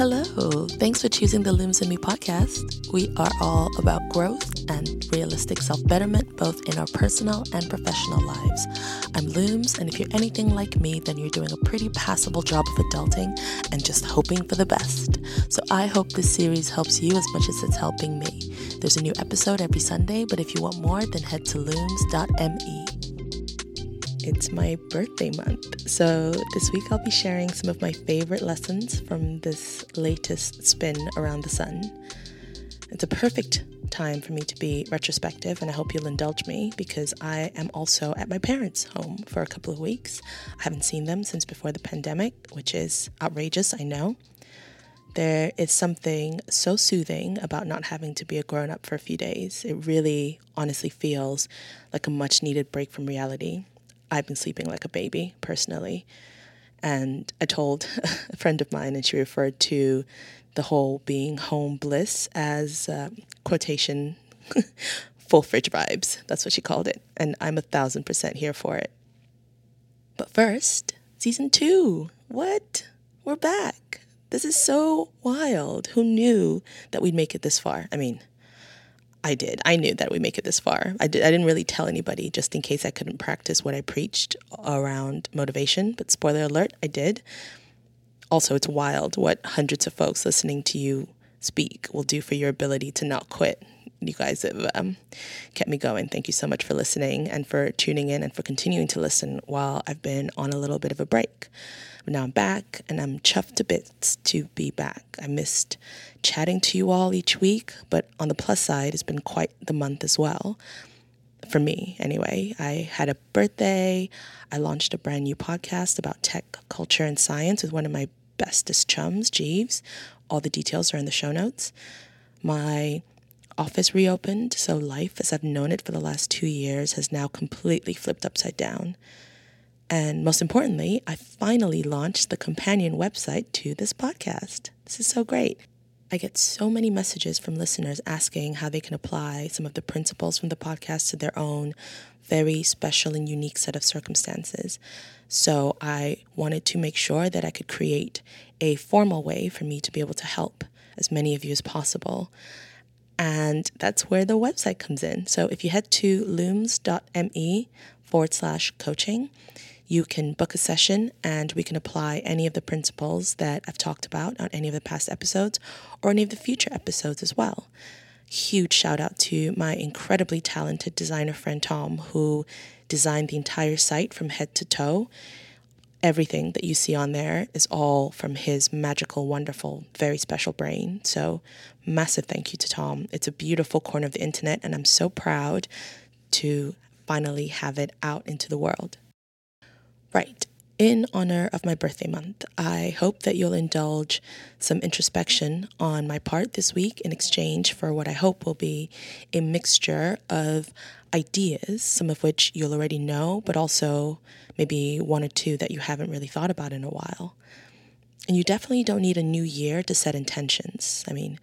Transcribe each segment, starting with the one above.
Hello. Thanks for choosing the Lumes and Me podcast. We are all about growth and realistic self betterment, both in our personal and professional lives. I'm Lumes, and if you're anything like me, then you're doing a pretty passable job of adulting and just hoping for the best. So I hope this series helps you as much as it's helping me. There's a new episode every Sunday, but if you want more, then head to lumes.me. It's my birthday month, so this week I'll be sharing some of my favorite lessons from this latest spin around the sun. It's a perfect time for me to be retrospective, and I hope you'll indulge me because I am also at my parents' home for a couple of weeks. I haven't seen them since before the pandemic, which is outrageous, I know. There is something so soothing about not having to be a grown up for a few days. It really, honestly feels like a much needed break from reality. I've been sleeping like a baby personally. And I told a friend of mine, and she referred to the whole being home bliss as uh, quotation full fridge vibes. That's what she called it. And I'm a thousand percent here for it. But first, season two. What? We're back. This is so wild. Who knew that we'd make it this far? I mean, I did. I knew that we'd make it this far. I, did, I didn't really tell anybody just in case I couldn't practice what I preached around motivation, but spoiler alert, I did. Also, it's wild what hundreds of folks listening to you speak will do for your ability to not quit. You guys have um, kept me going. Thank you so much for listening and for tuning in and for continuing to listen while I've been on a little bit of a break. But now I'm back and I'm chuffed to bits to be back. I missed chatting to you all each week, but on the plus side, it's been quite the month as well. For me, anyway. I had a birthday. I launched a brand new podcast about tech, culture, and science with one of my bestest chums, Jeeves. All the details are in the show notes. My office reopened, so life as I've known it for the last two years has now completely flipped upside down. And most importantly, I finally launched the companion website to this podcast. This is so great. I get so many messages from listeners asking how they can apply some of the principles from the podcast to their own very special and unique set of circumstances. So I wanted to make sure that I could create a formal way for me to be able to help as many of you as possible. And that's where the website comes in. So if you head to lumes.me forward slash coaching, you can book a session and we can apply any of the principles that I've talked about on any of the past episodes or any of the future episodes as well. Huge shout out to my incredibly talented designer friend Tom, who designed the entire site from head to toe. Everything that you see on there is all from his magical, wonderful, very special brain. So, massive thank you to Tom. It's a beautiful corner of the internet, and I'm so proud to finally have it out into the world. Right. In honor of my birthday month, I hope that you'll indulge some introspection on my part this week in exchange for what I hope will be a mixture of ideas, some of which you'll already know, but also maybe one or two that you haven't really thought about in a while. And you definitely don't need a new year to set intentions. I mean,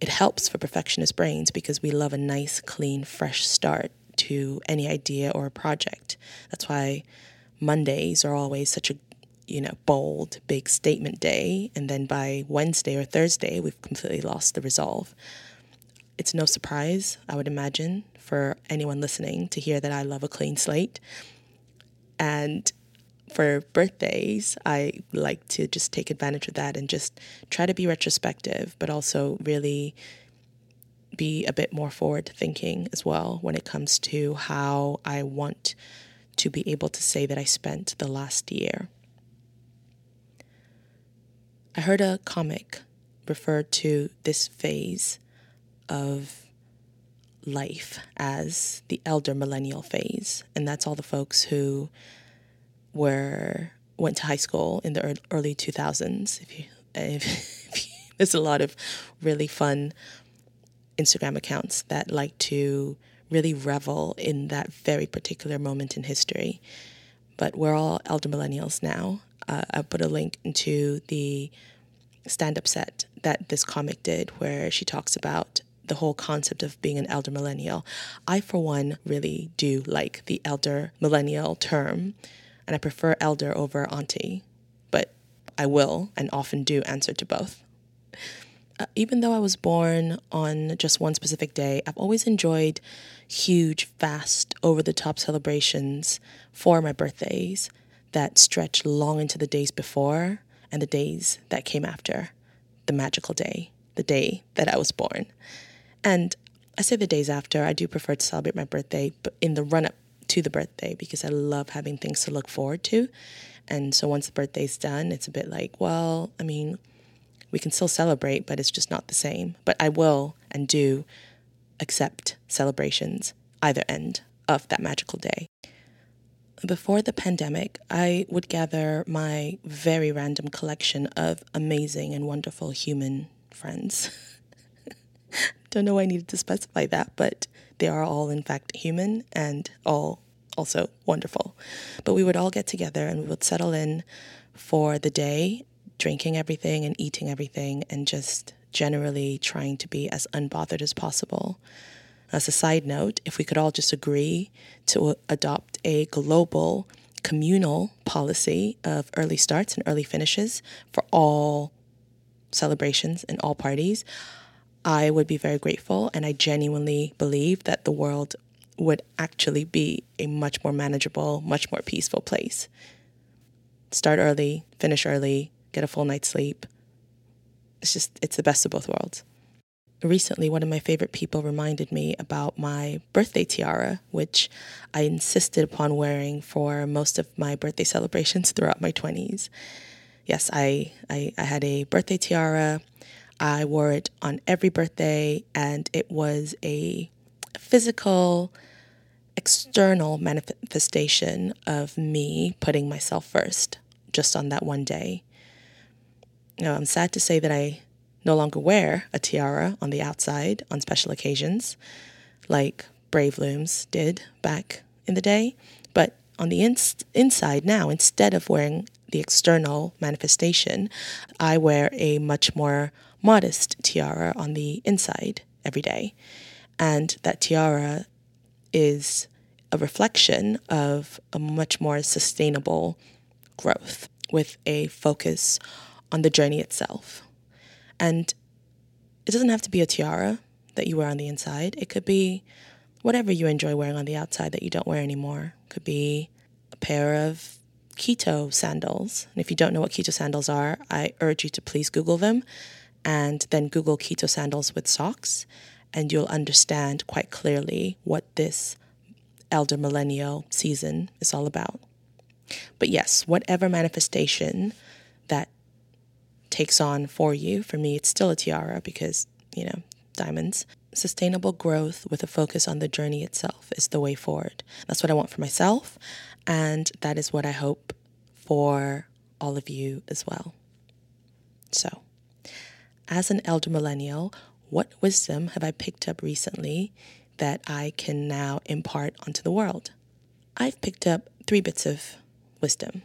it helps for perfectionist brains because we love a nice, clean, fresh start to any idea or project. That's why Mondays are always such a you know bold big statement day and then by Wednesday or Thursday we've completely lost the resolve. It's no surprise, I would imagine, for anyone listening to hear that I love a clean slate. And for birthdays, I like to just take advantage of that and just try to be retrospective, but also really be a bit more forward thinking as well when it comes to how I want to be able to say that I spent the last year. I heard a comic refer to this phase of life as the elder millennial phase, and that's all the folks who were went to high school in the early 2000s. If you, if, if you, there's a lot of really fun Instagram accounts that like to really revel in that very particular moment in history. But we're all elder millennials now. Uh, I put a link into the stand up set that this comic did where she talks about the whole concept of being an elder millennial. I, for one, really do like the elder millennial term, and I prefer elder over auntie, but I will and often do answer to both. uh, even though I was born on just one specific day, I've always enjoyed huge, vast, over the top celebrations for my birthdays that stretch long into the days before and the days that came after the magical day, the day that I was born. And I say the days after, I do prefer to celebrate my birthday but in the run up to the birthday because I love having things to look forward to. And so once the birthday's done, it's a bit like, well, I mean, we can still celebrate, but it's just not the same. But I will and do accept celebrations either end of that magical day. Before the pandemic, I would gather my very random collection of amazing and wonderful human friends. Don't know why I needed to specify that, but they are all, in fact, human and all also wonderful. But we would all get together and we would settle in for the day drinking everything and eating everything and just generally trying to be as unbothered as possible. As a side note, if we could all just agree to adopt a global communal policy of early starts and early finishes for all celebrations and all parties, I would be very grateful. And I genuinely believe that the world would actually be a much more manageable, much more peaceful place. Start early, finish early, get a full night's sleep. It's just, it's the best of both worlds. Recently, one of my favorite people reminded me about my birthday tiara, which I insisted upon wearing for most of my birthday celebrations throughout my 20s. Yes, I, I, I had a birthday tiara. I wore it on every birthday, and it was a physical, external manifestation of me putting myself first just on that one day. Know, I'm sad to say that I no longer wear a tiara on the outside on special occasions, like Brave Lumes did back in the day. But on the ins- inside now, instead of wearing the external manifestation, I wear a much more modest tiara on the inside every day. And that tiara is a reflection of a much more sustainable growth with a focus on the journey itself. And it doesn't have to be a tiara that you wear on the inside. It could be whatever you enjoy wearing on the outside that you don't wear anymore. It could be a pair of Kito sandals. And if you don't know what Kito sandals are, I urge you to please Google them and then Google Kito sandals with socks, and you'll understand quite clearly what this elder millennial season is all about. But yes, whatever manifestation that takes on for you. For me, it's still a tiara because, you know, diamonds. Sustainable growth with a focus on the journey itself is the way forward. That's what I want for myself, and that is what I hope for all of you as well. So, as an elder millennial, what wisdom have I picked up recently that I can now impart onto the world? I've picked up three bits of wisdom,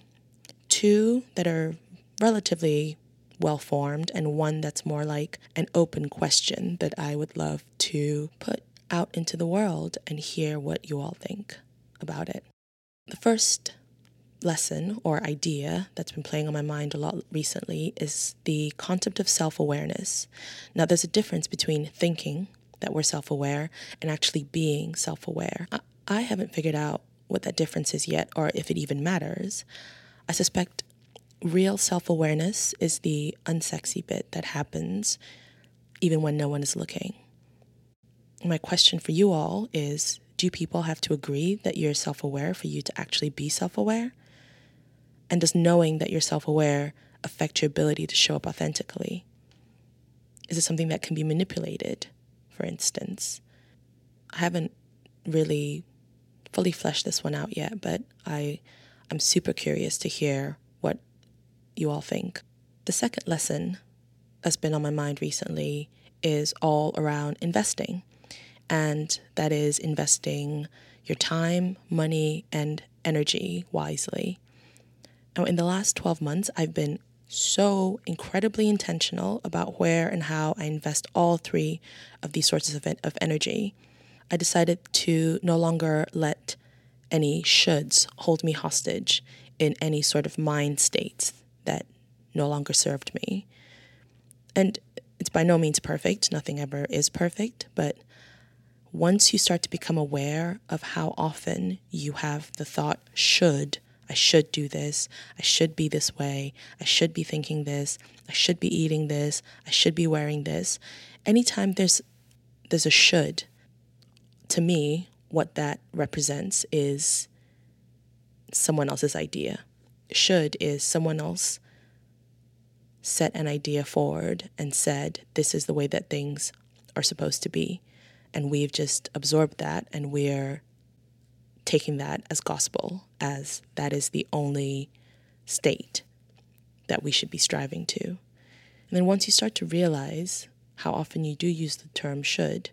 two that are relatively well formed, and one that's more like an open question that I would love to put out into the world and hear what you all think about it. The first lesson or idea that's been playing on my mind a lot recently is the concept of self awareness. Now, there's a difference between thinking that we're self aware and actually being self aware. I haven't figured out what that difference is yet or if it even matters. I suspect real self awareness is the unsexy bit that happens even when no one is looking. My question for you all is do people have to agree that you're self aware for you to actually be self aware? And does knowing that you're self aware affect your ability to show up authentically? Is it something that can be manipulated, for instance? I haven't really fully fleshed this one out yet, but I, I'm super curious to hear you all think. The second lesson that's been on my mind recently is all around investing, and that is investing your time, money, and energy wisely. Now, in the last 12 months, I've been so incredibly intentional about where and how I invest all three of these sources of, of energy. I decided to no longer let any shoulds hold me hostage in any sort of mind states that no longer served me. And it's by no means perfect, nothing ever is perfect, but once you start to become aware of how often you have the thought, should, I should do this, I should be this way, I should be thinking this, I should be eating this, I should be wearing this. Anytime there's there's a should, to me, what that represents is someone else's idea. Should is someone else set an idea forward and said, this is the way that things are supposed to be. And we've just absorbed that and we're taking that as gospel, as that is the only state that we should be striving to. And then once you start to realize how often you do use the term should,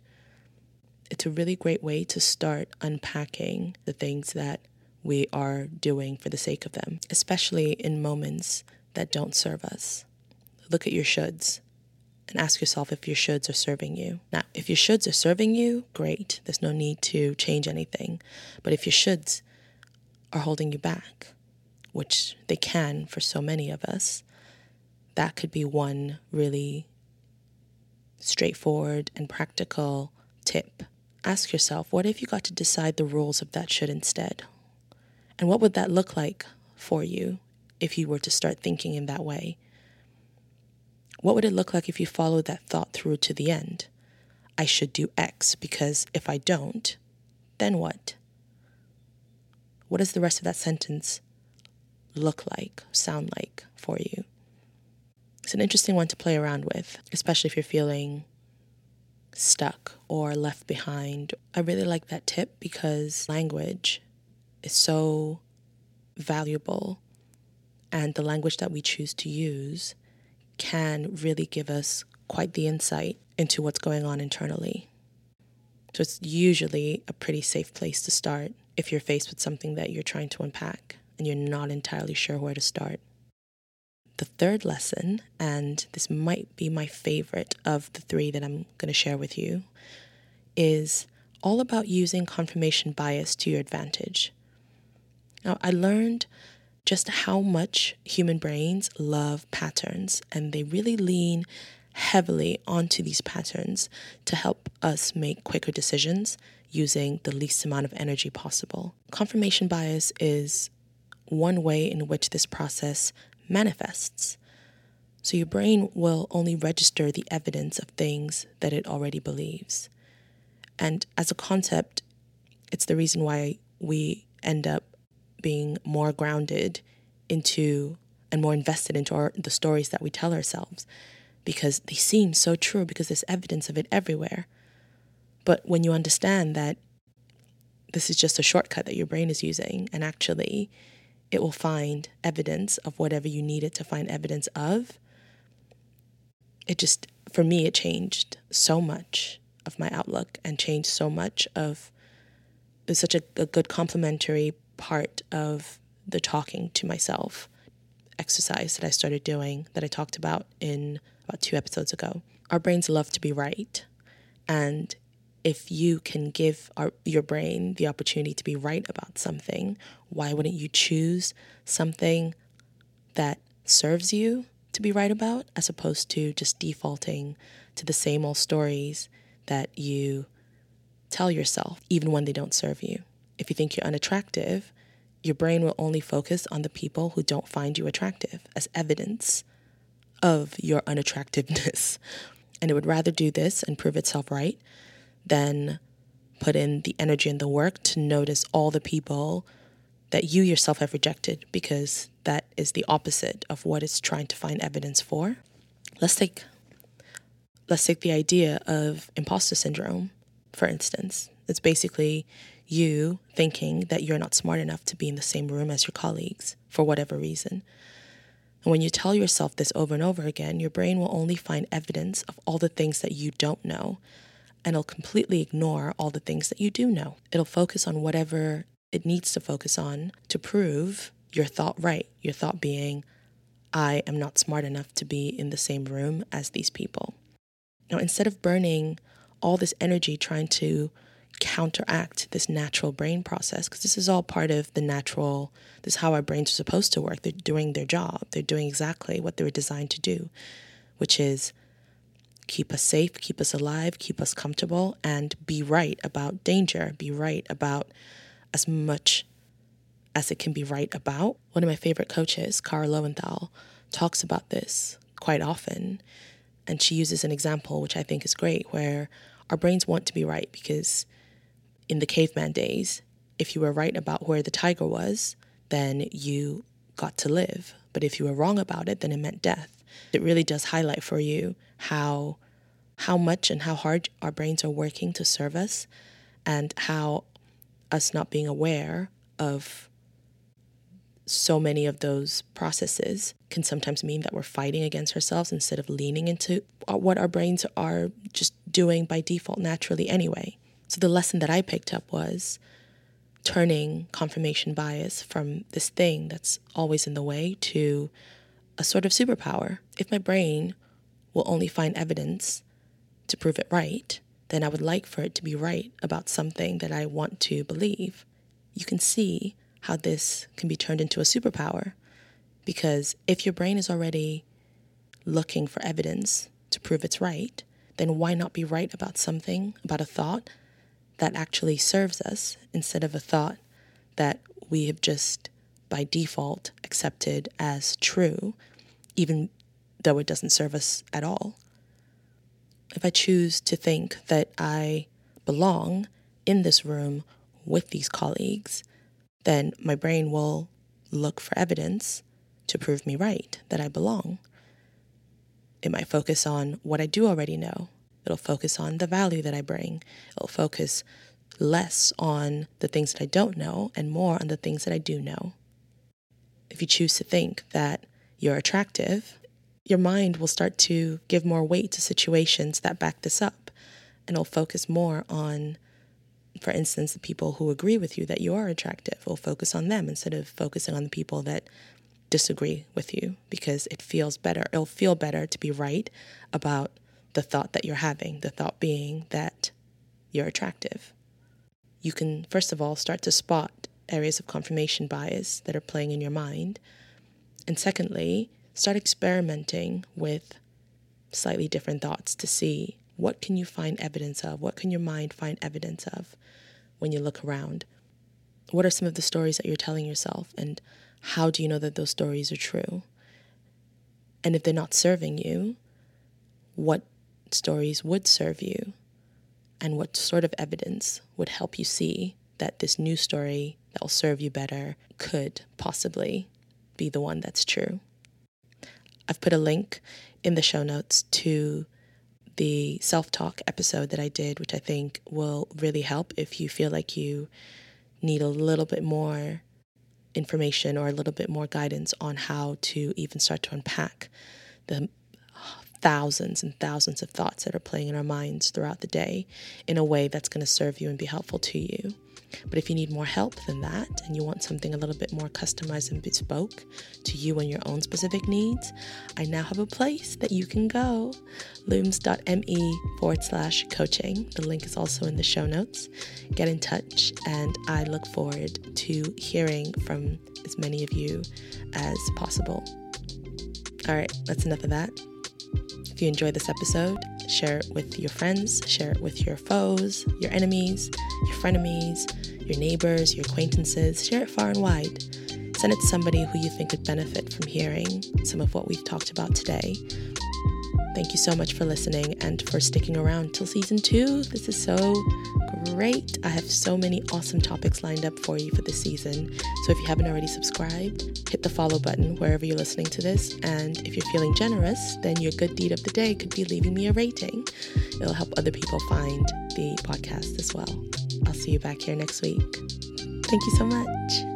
it's a really great way to start unpacking the things that we are doing for the sake of them, especially in moments that don't serve us look at your shoulds and ask yourself if your shoulds are serving you. Now, if your shoulds are serving you, great. There's no need to change anything. But if your shoulds are holding you back, which they can for so many of us, that could be one really straightforward and practical tip. Ask yourself, what if you got to decide the rules of that should instead? And what would that look like for you if you were to start thinking in that way? What would it look like if you followed that thought through to the end? I should do X because if I don't, then what? What does the rest of that sentence look like, sound like for you? It's an interesting one to play around with, especially if you're feeling stuck or left behind. I really like that tip because language is so valuable, and the language that we choose to use can really give us quite the insight into what's going on internally. So it's usually a pretty safe place to start if you're faced with something that you're trying to unpack and you're not entirely sure where to start. The third lesson, and this might be my favorite of the three that I'm going to share with you, is all about using confirmation bias to your advantage. Now, I learned just how much human brains love patterns and they really lean heavily onto these patterns to help us make quicker decisions using the least amount of energy possible. Confirmation bias is one way in which this process manifests. So your brain will only register the evidence of things that it already believes. And as a concept, it's the reason why we end up being more grounded into and more invested into our, the stories that we tell ourselves because they seem so true because there's evidence of it everywhere. But when you understand that this is just a shortcut that your brain is using, and actually it will find evidence of whatever you need it to find evidence of, it just, for me, it changed so much of my outlook and changed so much of, it was such a, a good complementary part of the talking to myself exercise that I started doing that I talked about in about two episodes ago. Our brains love to be right. And if you can give our, your brain the opportunity to be right about something, why wouldn't you choose something that serves you to be right about as opposed to just defaulting to the same old stories that you tell yourself, even when they don't serve you? If you think you're unattractive, your brain will only focus on the people who don't find you attractive as evidence of your unattractiveness. And it would rather do this and prove itself right than put in the energy and the work to notice all the people that you yourself have rejected because that is the opposite of what it's trying to find evidence for. Let's take let's take the idea of imposter syndrome, for instance. It's basically you thinking that you're not smart enough to be in the same room as your colleagues for whatever reason. And when you tell yourself this over and over again, your brain will only find evidence of all the things that you don't know, and it'll completely ignore all the things that you do know. It'll focus on whatever it needs to focus on to prove your thought right. Your thought being, I am not smart enough to be in the same room as these people. Now, instead of burning all this energy trying to counteract this natural brain process because this is all part of the natural this is how our brains are supposed to work they're doing their job they're doing exactly what they were designed to do which is keep us safe, keep us alive, keep us comfortable, and be right about danger, be right about as much as it can be right about. One of my favorite coaches, Kara Loewentheil, talks about this quite often. And she uses an example, which I think is great, where our brains want to be right because in the caveman days, if you were right about where the tiger was, then you got to live. But if you were wrong about it, then it meant death. It really does highlight for you how how much and how hard our brains are working to serve us and how us not being aware of so many of those processes can sometimes mean that we're fighting against ourselves instead of leaning into what our brains are just doing by default naturally anyway. So the lesson that I picked up was turning confirmation bias from this thing that's always in the way to a sort of superpower. If my brain will only find evidence to prove it right, then I would like for it to be right about something that I want to believe. You can see how this can be turned into a superpower because if your brain is already looking for evidence to prove it's right, then why not be right about something, about a thought that actually serves us instead of a thought that we have just by default accepted as true, even though it doesn't serve us at all. If I choose to think that I belong in this room with these colleagues, then my brain will look for evidence to prove me right that I belong. It might focus on what I do already know, It'll focus on the value that I bring. It'll focus less on the things that I don't know and more on the things that I do know. If you choose to think that you're attractive, your mind will start to give more weight to situations that back this up. And it'll focus more on, for instance, the people who agree with you that you are attractive. It'll focus on them instead of focusing on the people that disagree with you because it feels better. It'll feel better to be right about the thought that you're having, the thought being that you're attractive. You can, first of all, start to spot areas of confirmation bias that are playing in your mind. And secondly, start experimenting with slightly different thoughts to see what can you find evidence of? What can your mind find evidence of when you look around? What are some of the stories that you're telling yourself? And how do you know that those stories are true? And if they're not serving you, what stories would serve you and what sort of evidence would help you see that this new story that will serve you better could possibly be the one that's true. I've put a link in the show notes to the self talk episode that I did, which I think will really help if you feel like you need a little bit more information or a little bit more guidance on how to even start to unpack the thousands and thousands of thoughts that are playing in our minds throughout the day in a way that's going to serve you and be helpful to you. But if you need more help than that and you want something a little bit more customized and bespoke to you and your own specific needs, I now have a place that you can go lumes.me forward slash coaching. The link is also in the show notes. Get in touch, and I look forward to hearing from as many of you as possible. All right, that's enough of that. If you enjoyed this episode, share it with your friends, share it with your foes, your enemies, your frenemies, your neighbors, your acquaintances. Share it far and wide. Send it to somebody who you think would benefit from hearing some of what we've talked about today. Thank you so much for listening and for sticking around till season two. This is so great. I have so many awesome topics lined up for you for this season. So if you haven't already subscribed, hit the follow button wherever you're listening to this. And if you're feeling generous, then your good deed of the day could be leaving me a rating. It'll help other people find the podcast as well. I'll see you back here next week. Thank you so much.